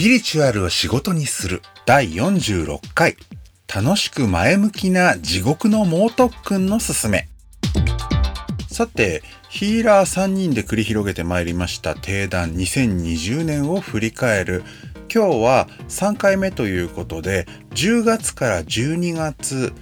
ピリチュアルを仕事にする。第46回。楽しく前向きな地獄の猛特訓のすすめ。さてヒーラー3人で繰り広げてまいりました。定談。2020年を振り返る。今日は3回目ということで10月から12月。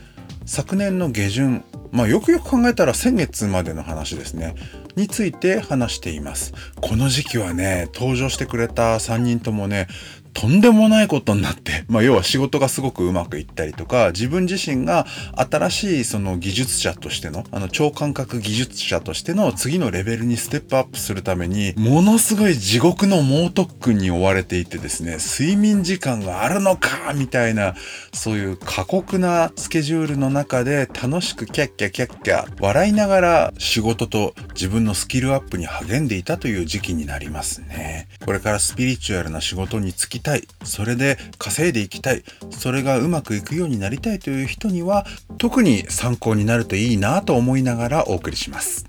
昨年の下旬。まあよくよく考えたら先月までの話ですね。について話しています。この時期はね登場してくれた3人ともねとんでもないことになって、まあ、要は仕事がすごくうまくいったりとか、自分自身が新しいその技術者としての、あの超感覚技術者としての次のレベルにステップアップするために、ものすごい地獄の猛特訓に追われていてですね、睡眠時間があるのかみたいな、そういう過酷なスケジュールの中で楽しくキャッキャキャッキャ笑いながら仕事と自分のスキルアップに励んでいたという時期になりますね。これからスピリチュアルな仕事に就きたいそれで稼いでいきたいそれがうまくいくようになりたいという人には特に参考になるといいなと思いながらお送りします。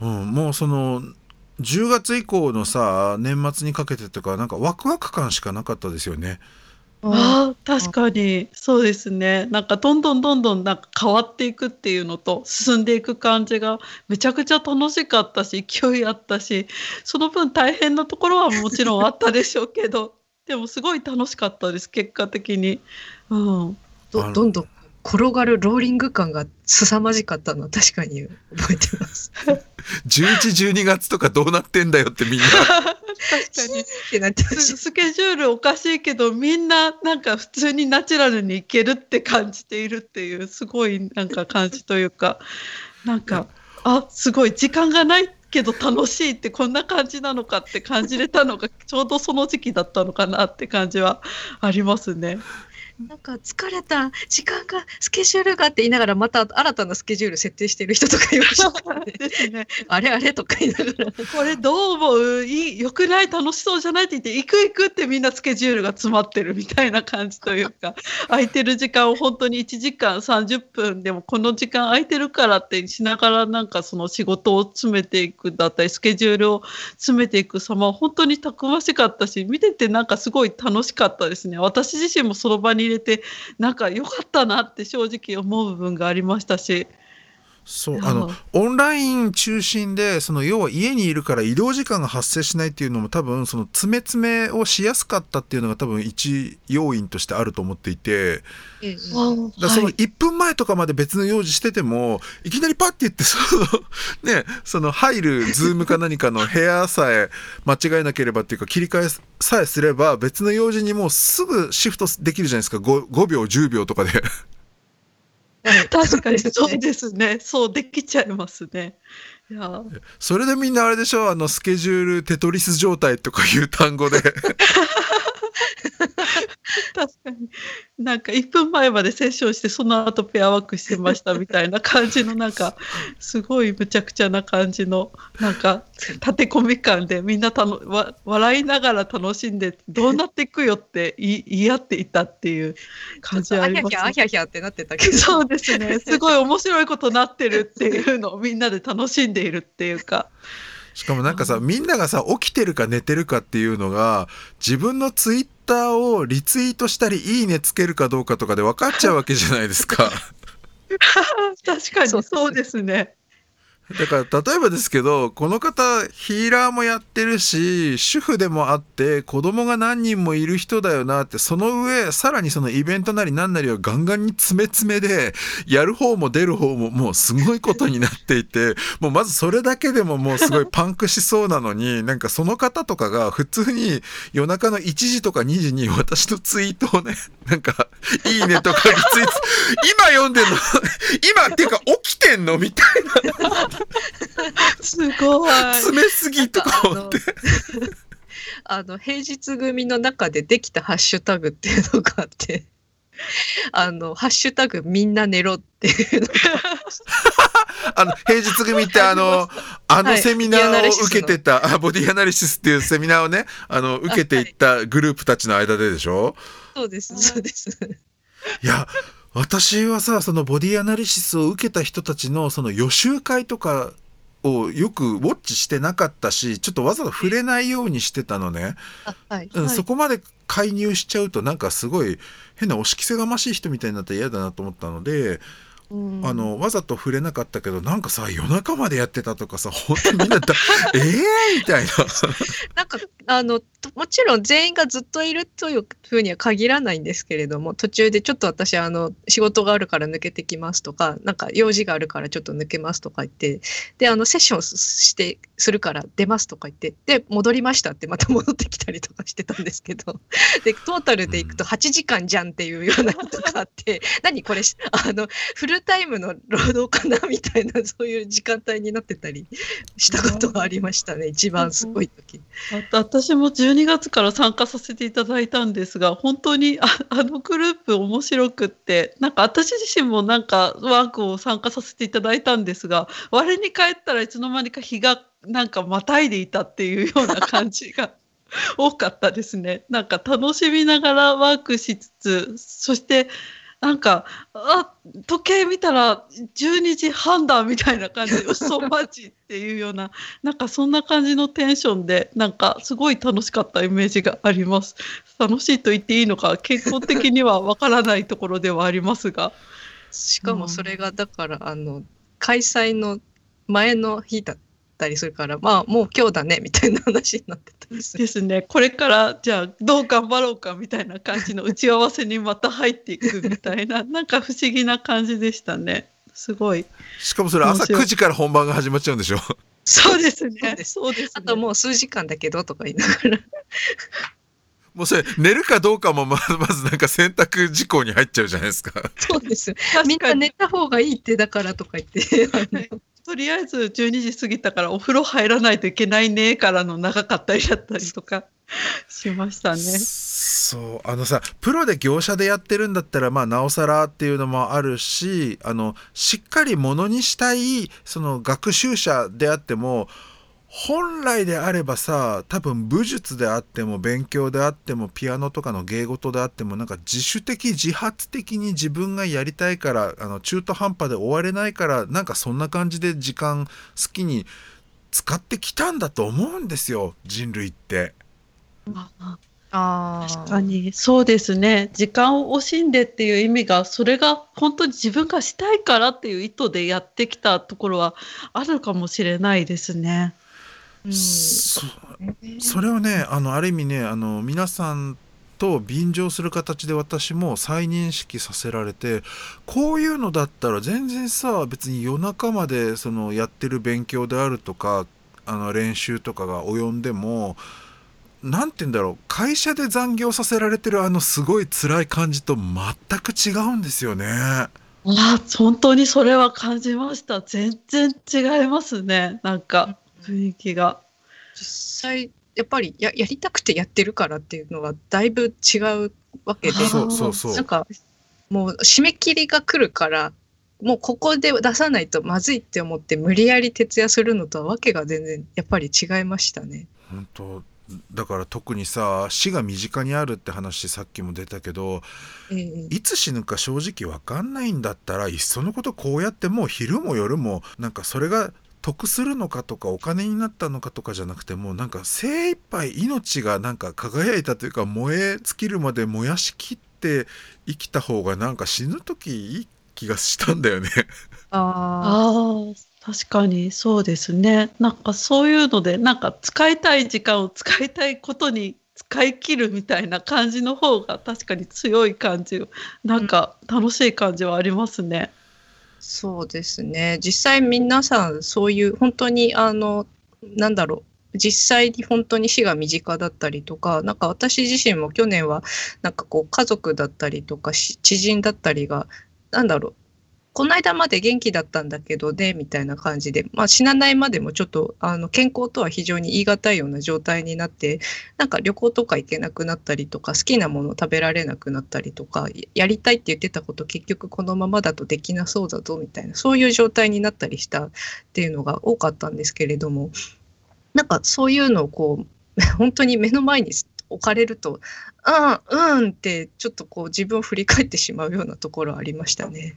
うん、もうその10月以降のさ年末にかけてとかなんかワクワク感しかなかったですよね。ああ、確かに、そうですね。なんかどんどんどんどんなんか変わっていくっていうのと、進んでいく感じがめちゃくちゃ楽しかったし、勢いあったし、その分大変なところはもちろんあったでしょうけど、でもすごい楽しかったです、結果的に。うん。どどんどん転がるローリング感が凄まじかったのは確かに覚えてます。11、12月とかどうなってんだよってみんな。確かに。スケジュールおかしいけど、みんななんか普通にナチュラルにいけるって感じているっていう、すごいなんか感じというか、なんか、あ、すごい時間がないけど楽しいってこんな感じなのかって感じれたのがちょうどその時期だったのかなって感じはありますね。なんか疲れた時間がスケジュールがって言いながらまた新たなスケジュール設定してる人とかいましたね。ですね。あれあれとか言いながら。これどう思う？いいよくない？楽しそうじゃないって言って行く行くってみんなスケジュールが詰まってるみたいな感じというか 空いてる時間を本当に1時間30分でもこの時間空いてるからってしながらなんかその仕事を詰めていくだったりスケジュールを詰めていく様は本当にたくましかったし見ててなんかすごい楽しかったですね。私自身もその場に入れてなんか良かったなって正直思う部分がありましたし。そうあのオンライン中心でその要は家にいるから移動時間が発生しないっていうのも多分その詰め詰めをしやすかったっていうのが多分一要因としてあると思っていて、だその1分前とかまで別の用事しててもいきなりパッて言ってその ねその入る Zoom か何かの部屋さえ間違えなければっていうか切り替えさえすれば別の用事にもうすぐシフトできるじゃないですか。5, 5秒10秒とかで。確かにそうですね。そうできちゃいますね。いやそれでみんなあれでしょ？あのスケジュールテトリス状態とかいう単語で 確かに。なんか1分前までセッションしてその後ペアワークしてましたみたいな感じのなんかすごいむちゃくちゃな感じのなんか 立て込み感でみんなたのわ笑いながら楽しんでどうなっていくよって言い合っていたっていう感じあります、ね、あひゃひゃってなってたけど。そうですね。すごい面白いことになってるっていうのをみんなで楽しんでいるっていうか。しかもなんかさ、みんながさ、起きてるか寝てるかっていうのが、自分のツイッターをリツイートしたり、いいねつけるかどうかとかで分かっちゃうわけじゃないですか。確かにそうですね。だから例えばですけどこの方ヒーラーもやってるし主婦でもあって子供が何人もいる人だよなってその上さらにそのイベントなり何なりをガンガンに詰め詰めでやる方も出る方ももうすごいことになっていてもうまずそれだけでももうすごいパンクしそうなのになんかその方とかが普通に夜中の1時とか2時に私のツイートをねなんか「いいね」とかリツイート今読んでんの今っていうか起きてんのみたいな。すごい。詰めすぎとか思って。あの平日組の中でできたハッシュタグっていうのがあって。あの、ハッシュタグみんな寝ろっていうのが。あの、平日組ってあの、あのセミナーを受けてた、はい、ボディアナリシスっていうセミナーをね、あの、受けていったグループたちの間ででしょ？そうです、そうです。いや、私はさそのボディアナリシスを受けた人たちのその予習会とかをよくウォッチしてなかったしちょっとわざと触れないようにしてたのね、あはい。うんはいそこまで介入しちゃうとなんかすごい変な押し着せがましい人みたいになったら嫌だなと思ったので、うんあのわざと触れなかったけどなんかさ夜中までやってたとかさ本当にみんなだ ええみたいな。なんかあのともちろん全員がずっといるというふうには限らないんですけれども途中でちょっと私あの仕事があるから抜けてきますとかなんか用事があるからちょっと抜けますとか言ってであのセッションすしてするから出ますとか言ってで戻りましたってまた戻ってきたりとかしてたんですけど でトータルでいくと8時間じゃんっていうようなことがあって何これあのフルルタイムの労働かなみたいなそういう時間帯になってたりしたことがありましたね一番すごい時。あ私も12月から参加させていただいたんですが本当にああのグループ面白くってなんか私自身もなんかワークを参加させていただいたんですが我に返ったらいつの間にか日がなんかまたいでいたっていうような感じが多かったですね。なんか楽しみながらワークしつつそしてなんかあ時計見たら12時半だみたいな感じで嘘 マジっていうようななんかそんな感じのテンションでなんかすごい楽しかったイメージがあります。楽しいと言っていいのか健康的にはわからないところではありますが。しかもそれがだから、あの開催の前の日だったりするからまあもう今日だねみたいな話になってたりする。ですねこれからじゃあどう頑張ろうかみたいな感じの打ち合わせにまた入っていくみたいな なんか不思議な感じでしたね。すごい。しかもそれ朝面白い9時から本番が始まっちゃうんでしょ？そうですね。そうですそうですね。あともう数時間だけどとか言いながらもうそれ寝るかどうかもまずまずなんか選択事項に入っちゃうじゃないですかそうですみんな寝た方がいいってだからとか言ってとりあえず12時過ぎたからお風呂入らないといけないねからの長かったりだったりとか しましたね。そうあのさプロで業者でやってるんだったらまあなおさらっていうのもあるしあのしっかりものにしたいその学習者であっても本来であればさ多分武術であっても勉強であってもピアノとかの芸事であってもなんか自主的自発的に自分がやりたいからあの中途半端で終われないからなんかそんな感じで時間好きに使ってきたんだと思うんですよ人類って。あ確かにそうですね時間を惜しんでっていう意味がそれが本当に自分がしたいからっていう意図でやってきたところはあるかもしれないですね。うん。そそれをねあのある意味ねあの皆さんと便乗する形で私も再認識させられてこういうのだったら全然さ別に夜中までそのやってる勉強であるとかあの練習とかが及んでも何て言うんだろう会社で残業させられてるあのすごい辛い感じと全く違うんですよね。あ本当にそれは感じました。全然違いますね。なんか雰囲気が。実際やっぱりややりたくてやってるからっていうのはだいぶ違うわけで。そうそうそう。なんかもう締め切りが来るからもうここで出さないとまずいって思って無理やり徹夜するのとはわけが全然やっぱり違いましたね。本当。だから特にさ死が身近にあるって話さっきも出たけどええ。いつ死ぬか正直わかんないんだったらいっそのことこうやってもう昼も夜もなんかそれが得するのかとかお金になったのかとかじゃなくてもうなんか精一杯命がなんか輝いたというか燃え尽きるまで燃やしきって生きた方がなんか死ぬ時いい気がしたんだよね。あああ確かにそうですねなんかそういうのでなんか使いたい時間を使いたいことに使い切るみたいな感じの方が確かに強い感じなんか楽しい感じはありますね。そうですね。実際皆さんそういう本当にあのなんだろう。実際に本当に死が身近だったりとかなんか私自身も去年はなんかこう家族だったりとか知人だったりがなんだろう。この間まで元気だったんだけどねみたいな感じで、まあ、死なないまでもちょっとあの健康とは非常に言い難いような状態になってなんか旅行とか行けなくなったりとか好きなもの食べられなくなったりとかやりたいって言ってたこと結局このままだとできなそうだぞみたいなそういう状態になったりしたっていうのが多かったんですけれどもなんかそういうのをこう 本当に目の前に置かれるとうんうんってちょっとこう自分を振り返ってしまうようなところありましたね。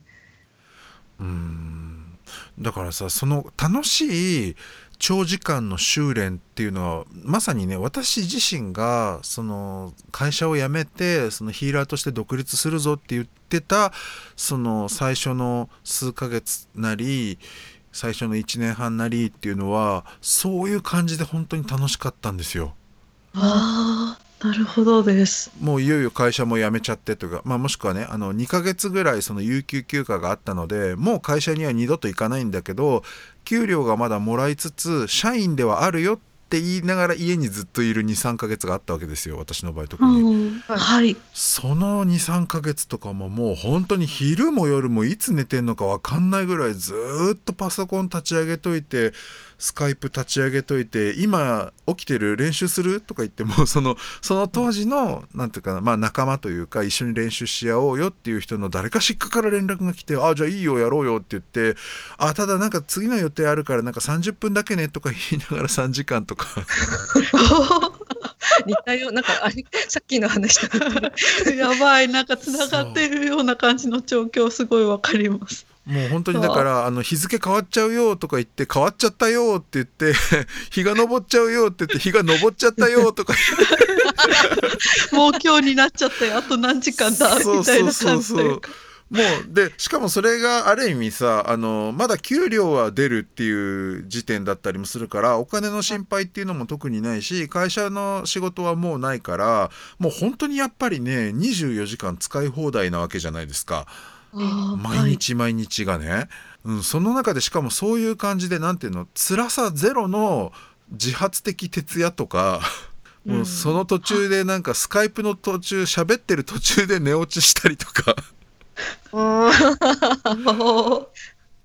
うんだからさその楽しい長時間の修練っていうのはまさにね私自身がその会社を辞めてそのヒーラーとして独立するぞって言ってたその最初の数ヶ月なり最初の1年半なりっていうのはそういう感じで本当に楽しかったんですよ。あなるほどです。もういよいよ会社も辞めちゃってとか、まあ、もしくはねあの2ヶ月ぐらいその有給休暇があったのでもう会社には二度と行かないんだけど給料がまだもらいつつ社員ではあるよって言いながら家にずっといる23ヶ月があったわけですよ私の場合特に。うん、はい。その23ヶ月とかももう本当に昼も夜もいつ寝てんのか分かんないぐらいずーっとパソコン立ち上げといてスカイプ立ち上げといて今起きてる練習する？とか言っても そのその当時のなんていうかなまあ仲間というか一緒に練習し合おうよっていう人の誰かしっかから連絡が来て「あじゃあいいよやろうよ」って言って「あただなんか次の予定あるからなんか30分だけね」とか 言いながら3時間とか。似たようなんかあれさっきの話とやばい、なんかつながってるような感じの状況、すごいわかります。もう本当にだからあの日付変わっちゃうよとか言って変わっちゃったよって言って 日が昇っちゃうよって言って日が昇っちゃったよとか もう今日になっちゃって、あと何時間だみたいな感じというか。もうでしかもそれがある意味さあのまだ給料は出るっていう時点だったりもするからお金の心配っていうのも特にないし会社の仕事はもうないからもう本当にやっぱりね24時間使い放題なわけじゃないですか。毎日毎日がね、うん、その中でしかもそういう感じでなんていうの？辛さゼロの自発的徹夜とか、もうその途中でなんかスカイプの途中喋ってる途中で寝落ちしたりとか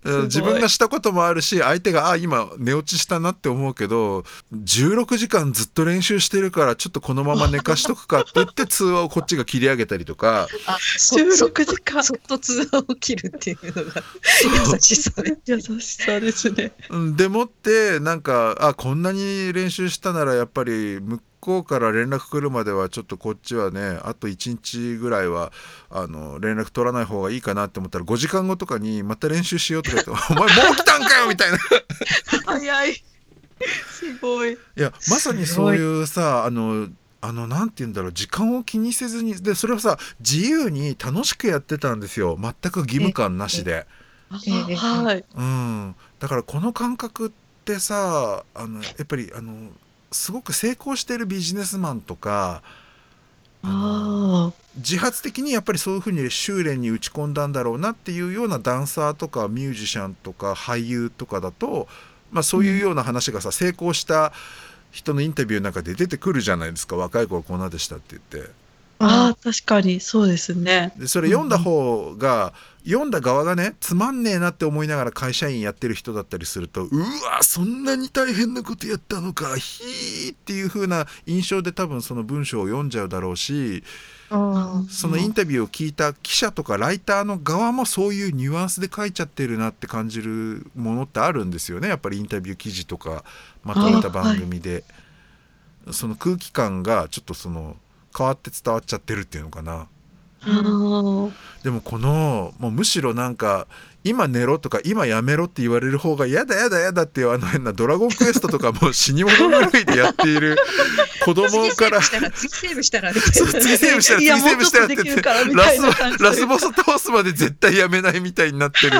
自分がしたこともあるし相手があ今寝落ちしたなって思うけど16時間ずっと練習してるからちょっとこのまま寝かしとくかって言って通話をこっちが切り上げたりとか。あそそ16時間そっと通話を切るっていうのが優しさで優しさですね。うんでもってなんかあこんなに練習したならやっぱり向こうから連絡来るまではちょっとこっちはねあと1日ぐらいはあの連絡取らない方がいいかなって思ったら5時間後とかにまた練習しようとか言って「お前もう来たんかよ!」みたいな。い早い。すごい。やまさにそういうさあのあのなんて言うんだろう時間を気にせずにでそれをさ自由に楽しくやってたんですよ全く義務感なしで。ええはい。うん、だからこの感覚ってさあのやっぱりあのすごく成功してるビジネスマンとか自発的にやっぱりそういうふうに修練に打ち込んだんだろうなっていうようなダンサーとかミュージシャンとか俳優とかだと、まあ、そういうような話がさ、成功した人のインタビューの中で出てくるじゃないですか若い頃こんなでしたって言って。あ。確かにそうですね。でそれ読んだ方が、読んだ側がねつまんねえなって思いながら会社員やってる人だったりするとうわそんなに大変なことやったのかひーっていう風な印象で多分その文章を読んじゃうだろうしうんそのインタビューを聞いた記者とかライターの側もそういうニュアンスで書いちゃってるなって感じるものってあるんですよねやっぱりインタビュー記事とかまとめた番組で、その空気感がちょっとその変わって伝わっちゃってるっていうのかな。でもこのもうむしろなんか今寝ろとか今やめろって言われる方がやだやだやだっていうあの変なドラゴンクエストとかもう死に物狂いでやっている 子供から次セーブしたら次セーブしたら次セーブしっててラスボス倒すまで絶対やめないみたいになってる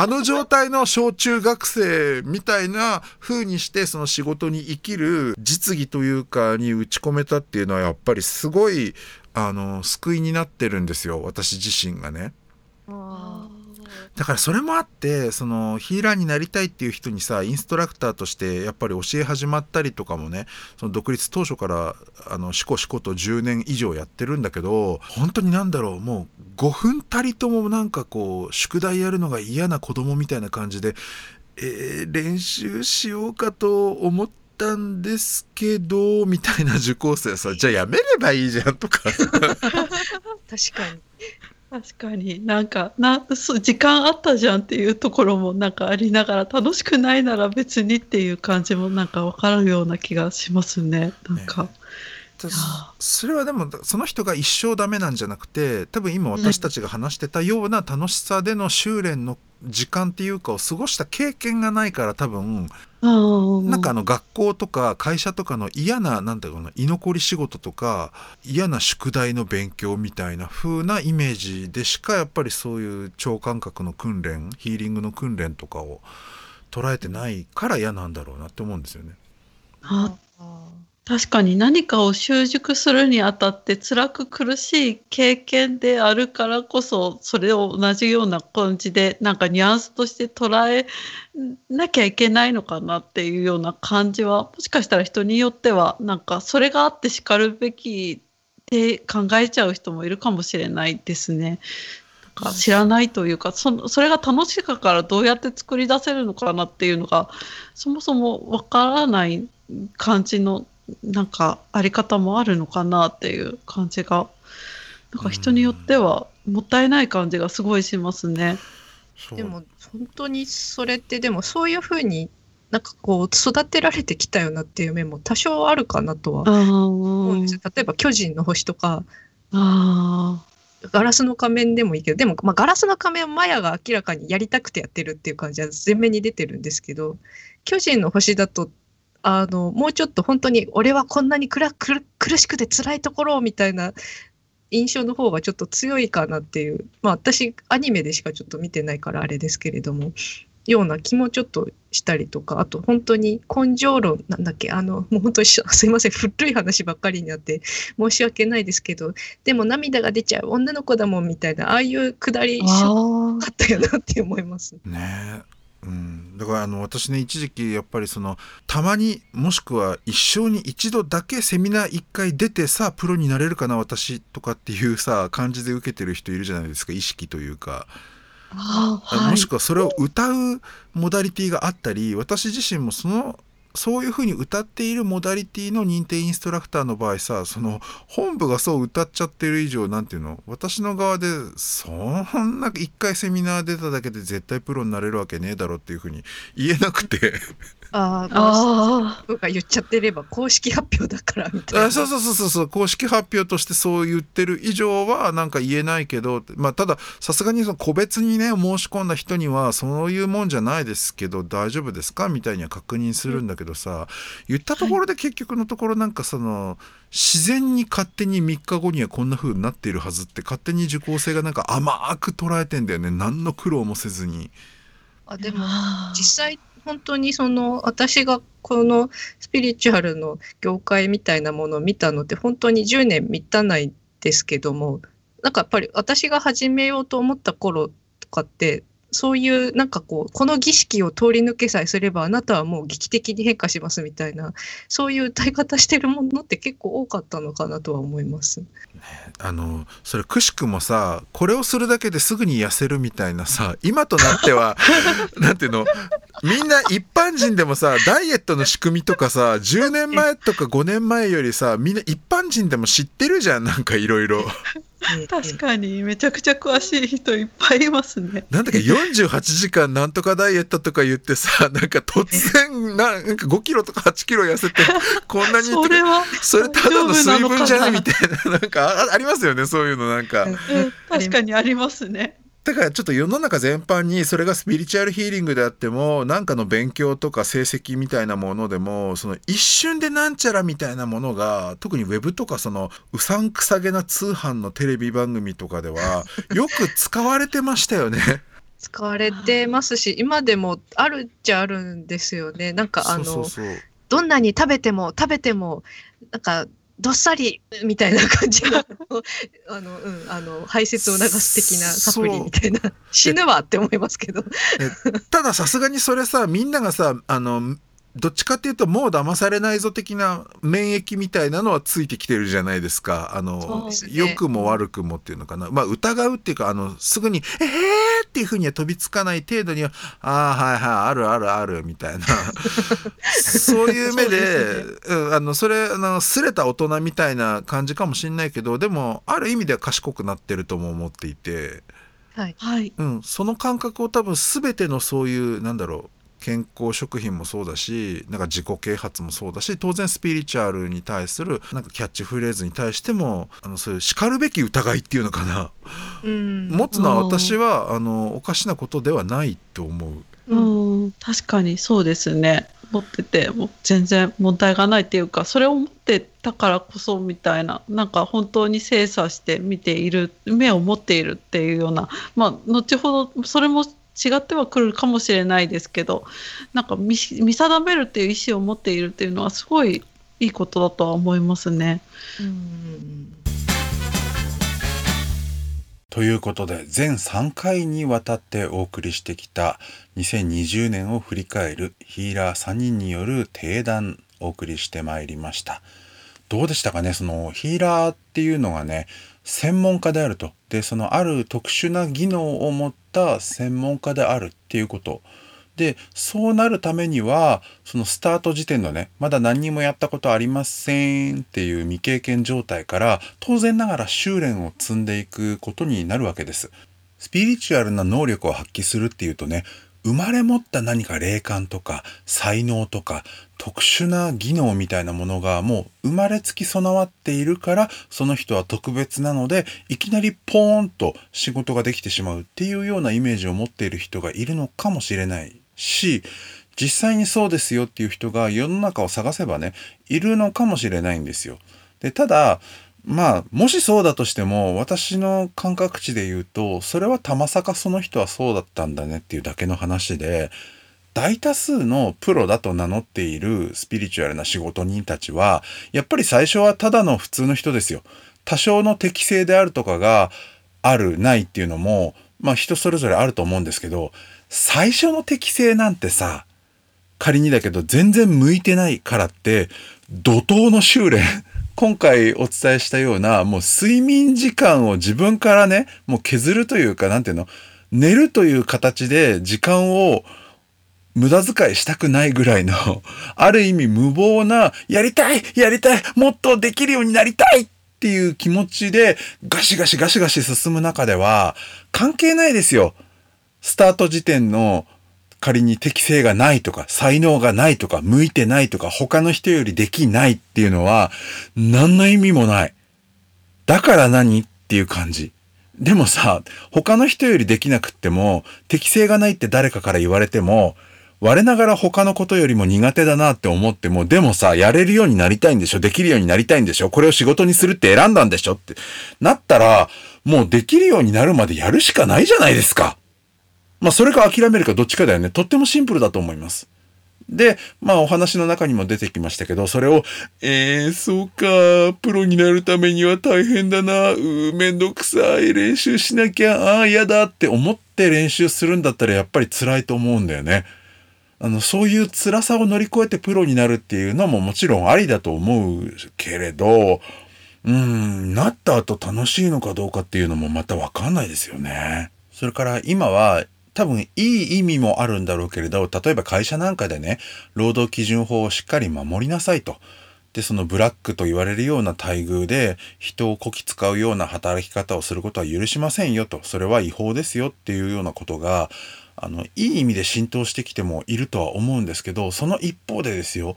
あの状態の小中学生みたいな風にしてその仕事に生きる実技というかに打ち込めたっていうのはやっぱりすごいあの救いになってるんですよ私自身がね。だからそれもあってそのヒーラーになりたいっていう人にさインストラクターとしてやっぱり教え始まったりとかもねその独立当初からあのしこしこと10年以上やってるんだけど本当になんだろうもう5分たりともなんかこう宿題やるのが嫌な子供みたいな感じで、えー練習しようかと思ったんですけどみたいな受講生さじゃあやめればいいじゃんとか。確かに確かに。なんかなそう時間あったじゃんっていうところもなんかありながら楽しくないなら別にっていう感じもなんか分かるような気がしますね。なんか、たそれはでもその人が一生ダメなんじゃなくて多分今私たちが話してたような楽しさでの修練の時間っていうかを過ごした経験がないから多分なんかあの学校とか会社とかの嫌ななんだろうな居残り仕事とか嫌な宿題の勉強みたいな風なイメージでしかやっぱりそういう超感覚の訓練ヒーリングの訓練とかを捉えてないから嫌なんだろうなって思うんですよね。あ確かに何かを習熟するにあたって辛く苦しい経験であるからこそそれを同じような感じでなんかニュアンスとして捉えなきゃいけないのかなっていうような感じはもしかしたら人によってはなんかそれがあってしかるべきって考えちゃう人もいるかもしれないですね。か知らないというかそそれが楽しかからどうやって作り出せるのかなっていうのがそもそもわからない感じのなんかあり方もあるのかなっていう感じが。なんか人によってはもったいない感じがすごいしますね。でも本当にそれってでもそういうふうになんかこう育てられてきたよなっていう面も多少あるかなとは思うんです例えば「巨人の星」とか。あガラスの仮面でもいいけどでも、まあ、ガラスの仮面をマヤが明らかにやりたくてやってるっていう感じは前面に出てるんですけど「巨人の星」だとあのもうちょっと本当に俺はこんなに苦しくて辛いところみたいな印象の方がちょっと強いかなっていう。まあ私アニメでしかちょっと見てないからあれですけれども。ような気もちょっとしたりとか。あと本当に根性論なんだっけ。あのもう本当に すいません。古い話ばっかりになって。申し訳ないですけど。でも涙が出ちゃう。女の子だもんみたいな。ああいうくだりあったよなって思います。ねうん、だからあの私ね一時期やっぱりそのたまにもしくは一生に一度だけセミナー一回出てさプロになれるかな私とかっていうさ感じで受けてる人いるじゃないですか意識というか。もしくはそれを歌うモダリティがあったり私自身もそのそういうふうに歌っているモダリティの認定インストラクターの場合さその本部がそう歌っちゃってる以上何ていうの？私の側でそんな一回セミナー出ただけで絶対プロになれるわけねえだろっていうふうに言えなくて。あ あ、言っちゃってれば公式発表だからみたいな。そうそうそうそう。公式発表としてそう言ってる以上はなんか言えないけど、まあたださすがにその個別にね申し込んだ人にはそういうもんじゃないですけど大丈夫ですか？みたいには確認するんだけどさ、言ったところで結局のところなんかその、自然に勝手に3日後にはこんな風になっているはずって勝手に受講生がなんか甘く捉えてんだよね何の苦労もせずに。あでも実際本当にその私がこのスピリチュアルの業界みたいなものを見たのって本当に10年満たないですけどもなんかやっぱり私が始めようと思った頃とかってそういうなんかこうこの儀式を通り抜けさえすればあなたはもう劇的に変化しますみたいなそういう歌い方してるものって結構多かったのかなとは思います。あのそれくしくもさこれをするだけですぐに痩せるみたいなさ今となっては なんていうのみんな一般人でもさダイエットの仕組みとかさ10年前とか5年前よりさみんな一般人でも知ってるじゃんなんかいろいろ。確かにめちゃくちゃ詳しい人いっぱいいますね。なんだっけ48時間なんとかダイエットとか言ってさ なんか突然なんか5キロとか8キロ痩せて こんなにそれはそれただの水分じゃねみたいななんかありますよねそういうのなんか。確かにありますね。だからちょっと世の中全般にそれがスピリチュアルヒーリングであっても何かの勉強とか成績みたいなものでもその一瞬でなんちゃらみたいなものが特にウェブとかそのうさんくさげな通販のテレビ番組とかでは よく使われてましたよね。使われてますし今でもあるっちゃあるんですよね。なんかあのどんなに食べても食べてもなんかどっさりみたいな感じのあの、うん、あの排泄を流す的なサプリみたいな。死ぬわって思いますけど。たださすがにそれさみんながさあのどっちかっていうともう騙されないぞ的な免疫みたいなのはついてきてるじゃないですか。あの、ね、良くも悪くもっていうのかな。まあ疑うっていうかあのすぐに「えー!」っていうふうには飛びつかない程度には「ああはいはいあるあるある」みたいな。そういう目でう、ね、ん、あのそれあのすれた大人みたいな感じかもしれないけどでもある意味では賢くなってるとも思っていて。はい。うん、その感覚を多分全てのそういうなんだろう健康食品もそうだしなんか自己啓発もそうだし当然スピリチュアルに対するなんかキャッチフレーズに対してもあのそういうしかるべき疑いっていうのかな、うん持つのは私はあのおかしなことではないと思う。うん、確かにそうですね。持っててもう全然問題がないっていうかそれを持ってたからこそみたいななんか本当に精査して見ている目を持っているっていうようなまあ後ほどそれも違ってはくるかもしれないですけどなんか見定めるっていう意思を持っているっていうのはすごいいいことだとは思いますね。うんということで全3回にわたってお送りしてきた2020年を振り返るヒーラー3人による定談お送りしてまいりました。どうでしたかねそのヒーラーっていうのがね専門家であるとでそのある特殊な技能を持った専門家であるっていうことでそうなるためにはそのスタート時点のねまだ何にもやったことありませんっていう未経験状態から当然ながら修練を積んでいくことになるわけです。スピリチュアルな能力を発揮するっていうとね生まれ持った何か霊感とか才能とか特殊な技能みたいなものがもう生まれつき備わっているからその人は特別なのでいきなりポーンと仕事ができてしまうっていうようなイメージを持っている人がいるのかもしれないし実際にそうですよっていう人が世の中を探せばねいるのかもしれないんですよ。でただまあもしそうだとしても私の感覚値で言うとそれはたまさかその人はそうだったんだねっていうだけの話で大多数のプロだと名乗っているスピリチュアルな仕事人たちはやっぱり最初はただの普通の人ですよ。多少の適性であるとかがあるないっていうのもまあ人それぞれあると思うんですけど最初の適性なんてさ仮にだけど全然向いてないからって怒涛の修練今回お伝えしたようなもう睡眠時間を自分からねもう削るというかなんていうの寝るという形で時間を無駄遣いしたくないぐらいのある意味無謀なやりたいやりたいもっとできるようになりたいっていう気持ちでガシガシガシガシ進む中では関係ないですよ。スタート時点の仮に適性がないとか、才能がないとか、向いてないとか、他の人よりできないっていうのは、何の意味もない。だから何っていう感じ。でもさ、他の人よりできなくっても、適性がないって誰かから言われても、我ながら他のことよりも苦手だなって思っても、でもさ、やれるようになりたいんでしょ？できるようになりたいんでしょ？これを仕事にするって選んだんでしょ？ってなったら、もうできるようになるまでやるしかないじゃないですか。まあ、それか諦めるかどっちかだよね。とってもシンプルだと思います。で、まあ、お話の中にも出てきましたけど、それを、えー、そうか、プロになるためには大変だな、うー、めんどくさい、練習しなきゃ、ああ、嫌だって思って練習するんだったら、やっぱり辛いと思うんだよね。あの、そういう辛さを乗り越えてプロになるっていうのももちろんありだと思うけれど、うん、なった後楽しいのかどうかっていうのもまたわかんないですよね。それから今は多分いい意味もあるんだろうけれど、例えば会社なんかでね、労働基準法をしっかり守りなさいと。で、そのブラックと言われるような待遇で人をこき使うような働き方をすることは許しませんよと。それは違法ですよっていうようなことが、あの、いい意味で浸透してきてもいるとは思うんですけど、その一方でですよ、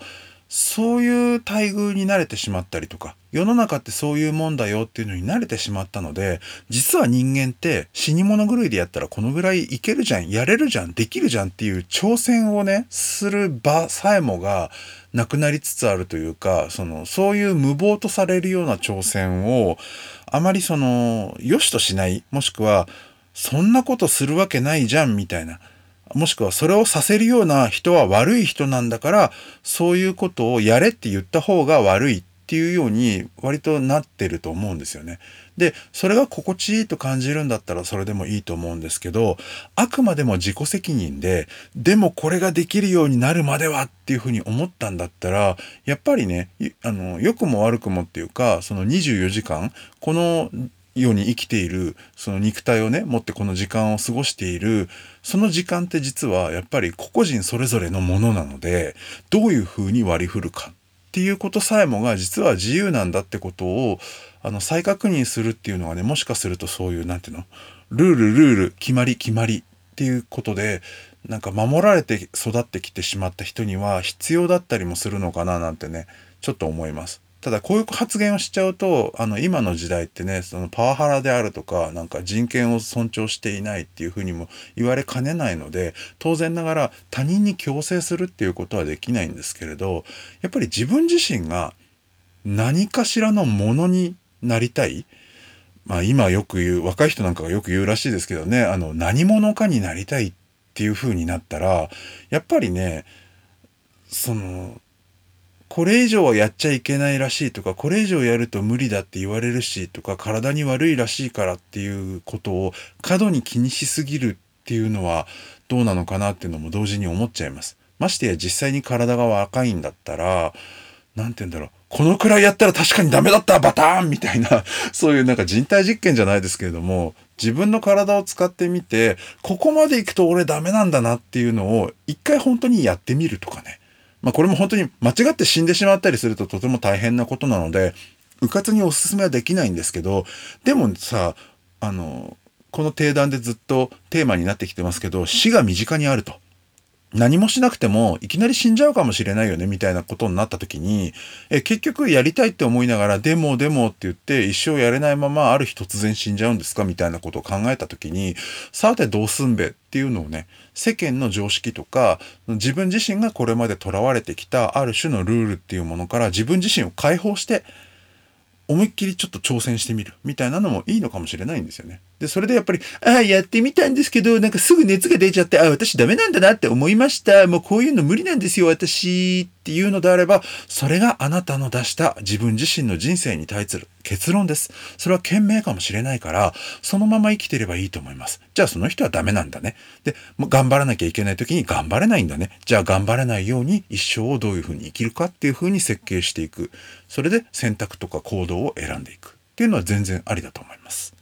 そういう待遇に慣れてしまったりとか、世の中ってそういうもんだよっていうのに慣れてしまったので、実は人間って死に物狂いでやったらこのぐらいいけるじゃん、やれるじゃん、できるじゃんっていう挑戦をね、する場さえもがなくなりつつあるというか、その、そういう無謀とされるような挑戦を、あまりその、良しとしない、もしくは、そんなことするわけないじゃんみたいな。もしくはそれをさせるような人は悪い人なんだから、そういうことをやれって言った方が悪いっていうように割となってると思うんですよね。で、それが心地いいと感じるんだったらそれでもいいと思うんですけど、あくまでも自己責任で、でもこれができるようになるまではっていうふうに思ったんだったら、やっぱりね、あの、良くも悪くもっていうか、その24時間、このように生きているその肉体をね持ってこの時間を過ごしているその時間って実はやっぱり個々人それぞれのものなのでどういうふうに割り振るかっていうことさえもが実は自由なんだってことをあの再確認するっていうのはねもしかするとそういうなんていうのルールルール決まり決まりっていうことでなんか守られて育ってきてしまった人には必要だったりもするのかななんてね、ちょっと思います。ただこういう発言をしちゃうと、あの今の時代ってね、そのパワハラであるとか、なんか人権を尊重していないっていうふうにも言われかねないので、当然ながら他人に強制するっていうことはできないんですけれど、やっぱり自分自身が何かしらのものになりたい。まあ今よく言う、若い人なんかがよく言うらしいですけどね、あの何者かになりたいっていう風になったら、やっぱりね、その、これ以上はやっちゃいけないらしいとか、これ以上やると無理だって言われるしとか、体に悪いらしいからっていうことを過度に気にしすぎるっていうのはどうなのかなっていうのも同時に思っちゃいます。ましてや実際に体が若いんだったら、なんて言うんだろう。このくらいやったら確かにダメだったバターンみたいな、そういうなんか人体実験じゃないですけれども、自分の体を使ってみて、ここまで行くと俺ダメなんだなっていうのを一回本当にやってみるとかね。まあこれも本当に間違って死んでしまったりするととても大変なことなので、うかつにお勧めはできないんですけど、でもさ、あの、この定談でずっとテーマになってきてますけど、死が身近にあると。何もしなくてもいきなり死んじゃうかもしれないよねみたいなことになった時にえ結局やりたいって思いながらでもでもって言って一生やれないままある日突然死んじゃうんですかみたいなことを考えた時にさてどうすんべっていうのをね世間の常識とか自分自身がこれまでとらわれてきたある種のルールっていうものから自分自身を解放して思いっきりちょっと挑戦してみるみたいなのもいいのかもしれないんですよね。で、それでやっぱり、ああ、やってみたんですけど、なんかすぐ熱が出ちゃって、ああ、私ダメなんだなって思いました。もうこういうの無理なんですよ、私っていうのであれば、それがあなたの出した自分自身の人生に対する結論です。それは賢明かもしれないから、そのまま生きてればいいと思います。じゃあその人はダメなんだね。で、も頑張らなきゃいけない時に頑張れないんだね。じゃあ頑張れないように一生をどういうふうに生きるかっていうふうに設計していく。それで選択とか行動を選んでいくっていうのは全然ありだと思います。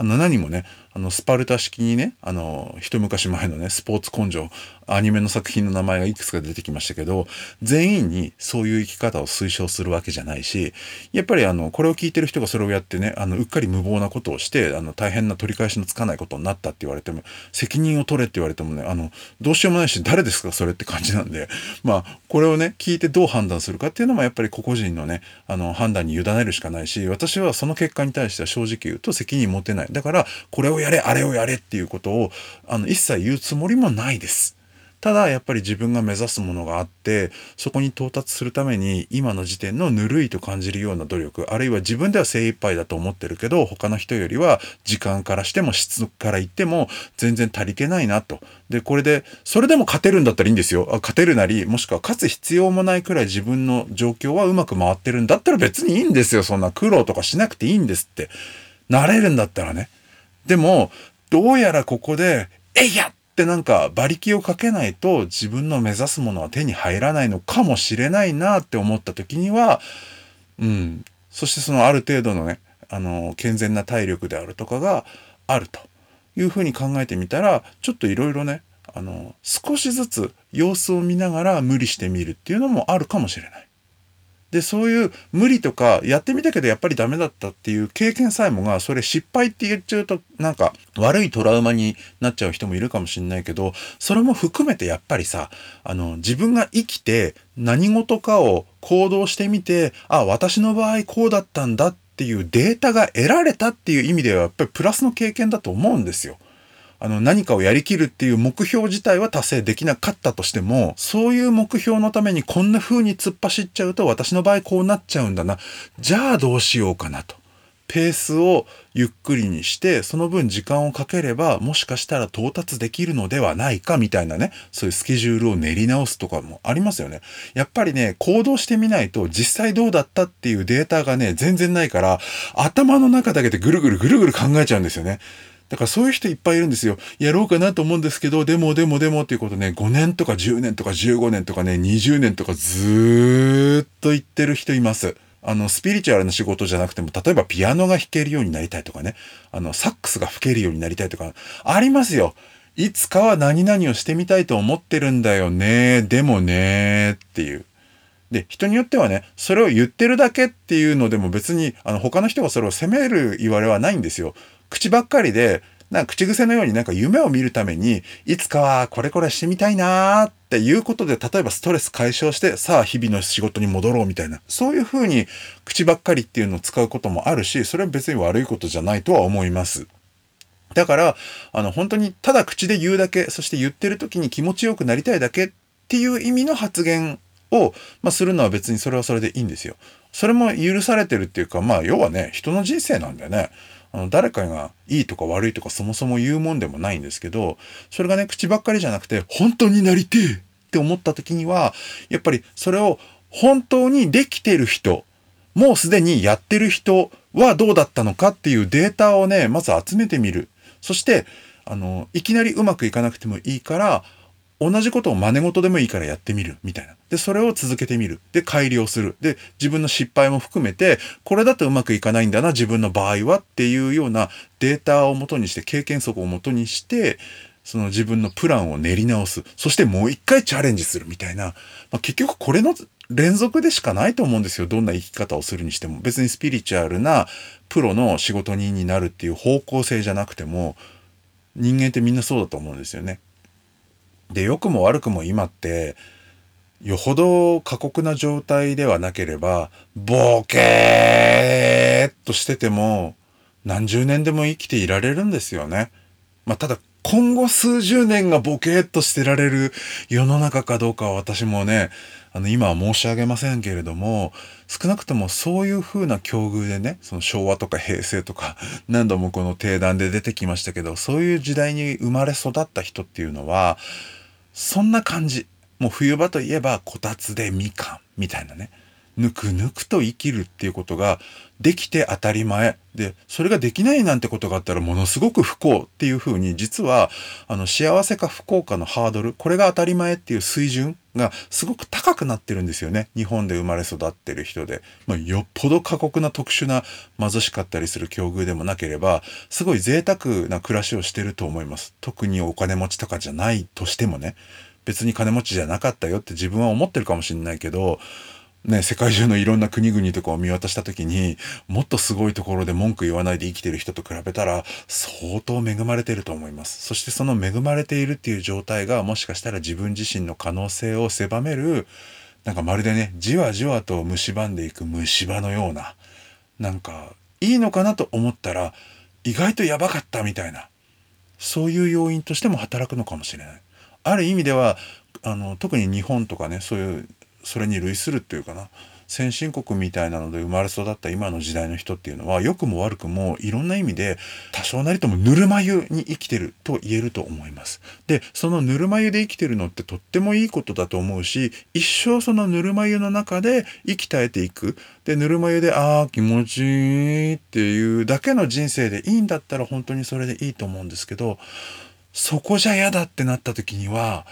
あの何もね、あのスパルタ式にね、あの一昔前のね、スポーツ根性、アニメの作品の名前がいくつか出てきましたけど、全員にそういう生き方を推奨するわけじゃないし、やっぱりあの、これを聞いてる人がそれをやってね、あの、うっかり無謀なことをして、あの、大変な取り返しのつかないことになったって言われても、責任を取れって言われてもね、あの、どうしようもないし、誰ですかそれって感じなんで、まあ、これをね、聞いてどう判断するかっていうのもやっぱり個々人のね、あの、判断に委ねるしかないし、私はその結果に対しては正直言うと責任持てない。だから、これをやれ、あれをやれっていうことを、あの、一切言うつもりもないです。ただやっぱり自分が目指すものがあってそこに到達するために今の時点のぬるいと感じるような努力あるいは自分では精一杯だと思ってるけど他の人よりは時間からしても質から言っても全然足りてないなと。でこれでそれでも勝てるんだったらいいんですよ。勝てるなりもしくは勝つ必要もないくらい自分の状況はうまく回ってるんだったら別にいいんですよ。そんな苦労とかしなくていいんですって。なれるんだったらね。でもどうやらここで「えいや!」ってなんか馬力をかけないと自分の目指すものは手に入らないのかもしれないなって思った時には、うん。そしてそのある程度のね、あの、健全な体力であるとかがあるというふうに考えてみたら、ちょっといろいろね、あの、少しずつ様子を見ながら無理してみるっていうのもあるかもしれない。で、そういう無理とか、やってみたけどやっぱりダメだったっていう経験さえもが、それ失敗って言っちゃうと、なんか悪いトラウマになっちゃう人もいるかもしれないけど、それも含めてやっぱりさ、あの、自分が生きて何事かを行動してみて、あ、私の場合こうだったんだっていうデータが得られたっていう意味では、やっぱりプラスの経験だと思うんですよ。あの、何かをやりきるっていう目標自体は達成できなかったとしても、そういう目標のためにこんな風に突っ走っちゃうと私の場合こうなっちゃうんだな。じゃあどうしようかなと。ペースをゆっくりにして、その分時間をかければ、もしかしたら到達できるのではないかみたいなね、そういうスケジュールを練り直すとかもありますよね。やっぱりね、行動してみないと実際どうだったっていうデータがね、全然ないから、頭の中だけでぐるぐるぐるぐる考えちゃうんですよね。だからそういう人いっぱいいるんですよ。やろうかなと思うんですけど、でもでもでもっていうことね、5年とか10年とか15年とかね、20年とかずーっと言ってる人います。あの、スピリチュアルな仕事じゃなくても、例えばピアノが弾けるようになりたいとかね、あの、サックスが吹けるようになりたいとか、ありますよ。いつかは何々をしてみたいと思ってるんだよね。でもね、っていう。で、人によってはね、それを言ってるだけっていうのでも別に、あの、他の人がそれを責める言われはないんですよ。口ばっかりで、なんか口癖のようになんか夢を見るために、いつかはこれこれしてみたいなーっていうことで、例えばストレス解消して、さあ日々の仕事に戻ろうみたいな、そういう風に口ばっかりっていうのを使うこともあるし、それは別に悪いことじゃないとは思います。だから、あの、本当にただ口で言うだけ、そして言ってる時に気持ちよくなりたいだけっていう意味の発言を、まあ、するのは別にそれはそれでいいんですよ。それも許されてるっていうか、まあ、要はね、人の人生なんだよね。あの誰かがいいとか悪いとかそもそも言うもんでもないんですけど、それがね、口ばっかりじゃなくて、本当になりてえって思った時には、やっぱりそれを本当にできてる人、もうすでにやってる人はどうだったのかっていうデータをね、まず集めてみる。そして、あの、いきなりうまくいかなくてもいいから、同じことを真似事でもいいからやってみるみたいな。で、それを続けてみる。で、改良する。で、自分の失敗も含めて、これだとうまくいかないんだな、自分の場合はっていうようなデータをもとにして、経験則をもとにして、その自分のプランを練り直す。そしてもう一回チャレンジするみたいな。まあ、結局これの連続でしかないと思うんですよ。どんな生き方をするにしても。別にスピリチュアルなプロの仕事人になるっていう方向性じゃなくても、人間ってみんなそうだと思うんですよね。で、良くも悪くも今って、よほど過酷な状態ではなければ、ボケーっとしてても、何十年でも生きていられるんですよね。まあ、ただ、今後数十年がボケーっとしてられる世の中かどうかは私もね、あの、今は申し上げませんけれども、少なくともそういう風な境遇でね、その昭和とか平成とか、何度もこの定談で出てきましたけど、そういう時代に生まれ育った人っていうのは、そんな感じ。もう冬場といえばこたつでみかんみたいなね。ぬくぬくと生きるっていうことができて当たり前。で、それができないなんてことがあったらものすごく不幸っていうふうに、実は、あの、幸せか不幸かのハードル、これが当たり前っていう水準がすごく高くなってるんですよね。日本で生まれ育ってる人で。まあ、よっぽど過酷な特殊な貧しかったりする境遇でもなければ、すごい贅沢な暮らしをしてると思います。特にお金持ちとかじゃないとしてもね。別に金持ちじゃなかったよって自分は思ってるかもしれないけど、ね、世界中のいろんな国々とかを見渡した時に、もっとすごいところで文句言わないで生きてる人と比べたら、相当恵まれてると思います。そしてその恵まれているっていう状態が、もしかしたら自分自身の可能性を狭める、なんかまるでね、じわじわと蝕んでいく虫歯のような、なんか、いいのかなと思ったら、意外とやばかったみたいな、そういう要因としても働くのかもしれない。ある意味では、あの、特に日本とかね、そういうそれに類するっていうかな先進国みたいなので生まれ育った今の時代の人っていうのは良くも悪くもいろんな意味で多少なりともぬるま湯に生きてると言えると思います。で、そのぬるま湯で生きてるのってとってもいいことだと思うし、一生そのぬるま湯の中で生き絶えていく。で、ぬるま湯で、ああ、気持ちいいっていうだけの人生でいいんだったら本当にそれでいいと思うんですけど、そこじゃ嫌だってなった時には、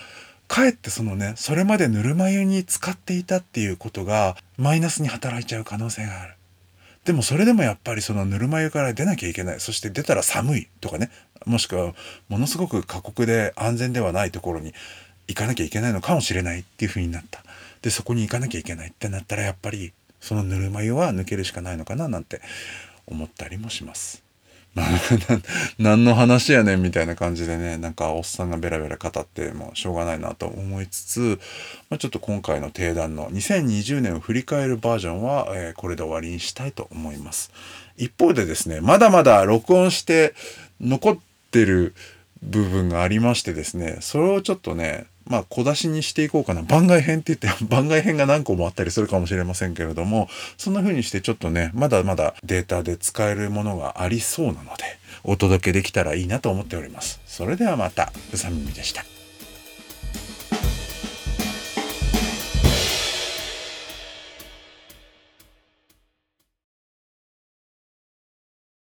かえってそのね、それまでぬるま湯に使っていたっていうことがマイナスに働いちゃう可能性がある。でもそれでもやっぱりそのぬるま湯から出なきゃいけない。そして出たら寒いとかね。もしくはものすごく過酷で安全ではないところに行かなきゃいけないのかもしれないっていう風になった。で、そこに行かなきゃいけないってなったらやっぱりそのぬるま湯は抜けるしかないのかななんて思ったりもします。何の話やねんみたいな感じでね、なんかおっさんがベラベラ語ってもしょうがないなと思いつつ、まあ、ちょっと今回の定談の2020年を振り返るバージョンは、えー、これで終わりにしたいと思います。一方でですね、まだまだ録音して残ってる部分がありましてですね、それをちょっとね、まあ、小出しにしていこうかな。番外編って言って、番外編が何個もあったりするかもしれませんけれども、そんな風にしてちょっとね、まだまだデータで使えるものがありそうなので、お届けできたらいいなと思っております。それではまた、うさみみでした。